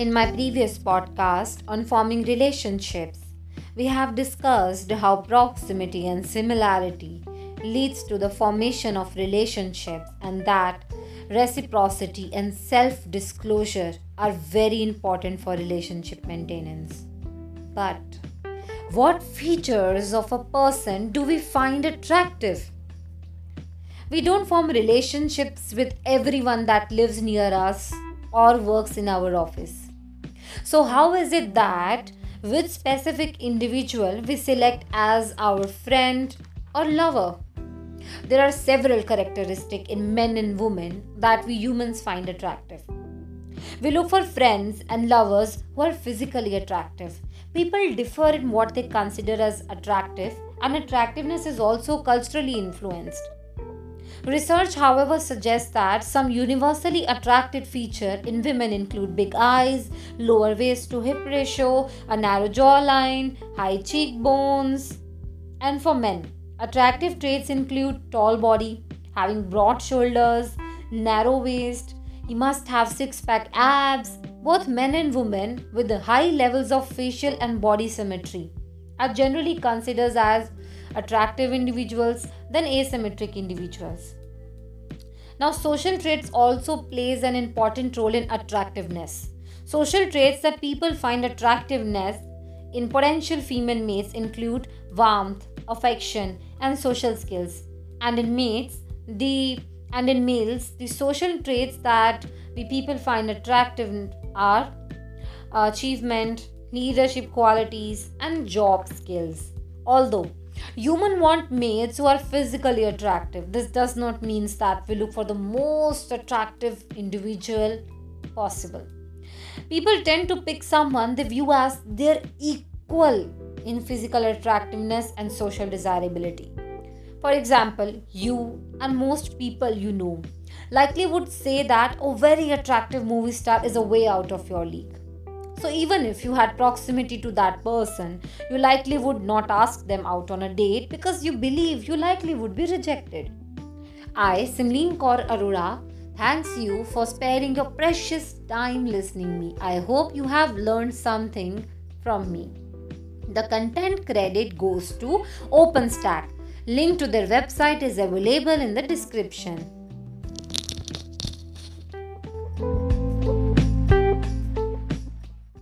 In my previous podcast on forming relationships, we have discussed how proximity and similarity leads to the formation of relationships and that reciprocity and self-disclosure are very important for relationship maintenance. But what features of a person do we find attractive? We don't form relationships with everyone that lives near us or works in our office. So, how is it that which specific individual we select as our friend or lover? There are several characteristics in men and women that we humans find attractive. We look for friends and lovers who are physically attractive. People differ in what they consider as attractive, and attractiveness is also culturally influenced. Research, however, suggests that some universally attractive features in women include big eyes, lower waist to hip ratio, a narrow jawline, high cheekbones. And for men, attractive traits include tall body, having broad shoulders, narrow waist. You must have six pack abs. Both men and women with high levels of facial and body symmetry are generally considered as attractive individuals than asymmetric individuals. Now, social traits also plays an important role in attractiveness. Social traits that people find attractiveness in potential female mates include warmth, affection, and social skills. And in mates, the and in males, the social traits that we people find attractive are uh, achievement, leadership qualities, and job skills. Although Human want mates who are physically attractive. This does not mean that we look for the most attractive individual possible. People tend to pick someone they view as their equal in physical attractiveness and social desirability. For example, you and most people you know likely would say that a very attractive movie star is a way out of your league. So, even if you had proximity to that person, you likely would not ask them out on a date because you believe you likely would be rejected. I, Simleen Kaur Arora, thanks you for sparing your precious time listening me. I hope you have learned something from me. The content credit goes to OpenStax. Link to their website is available in the description.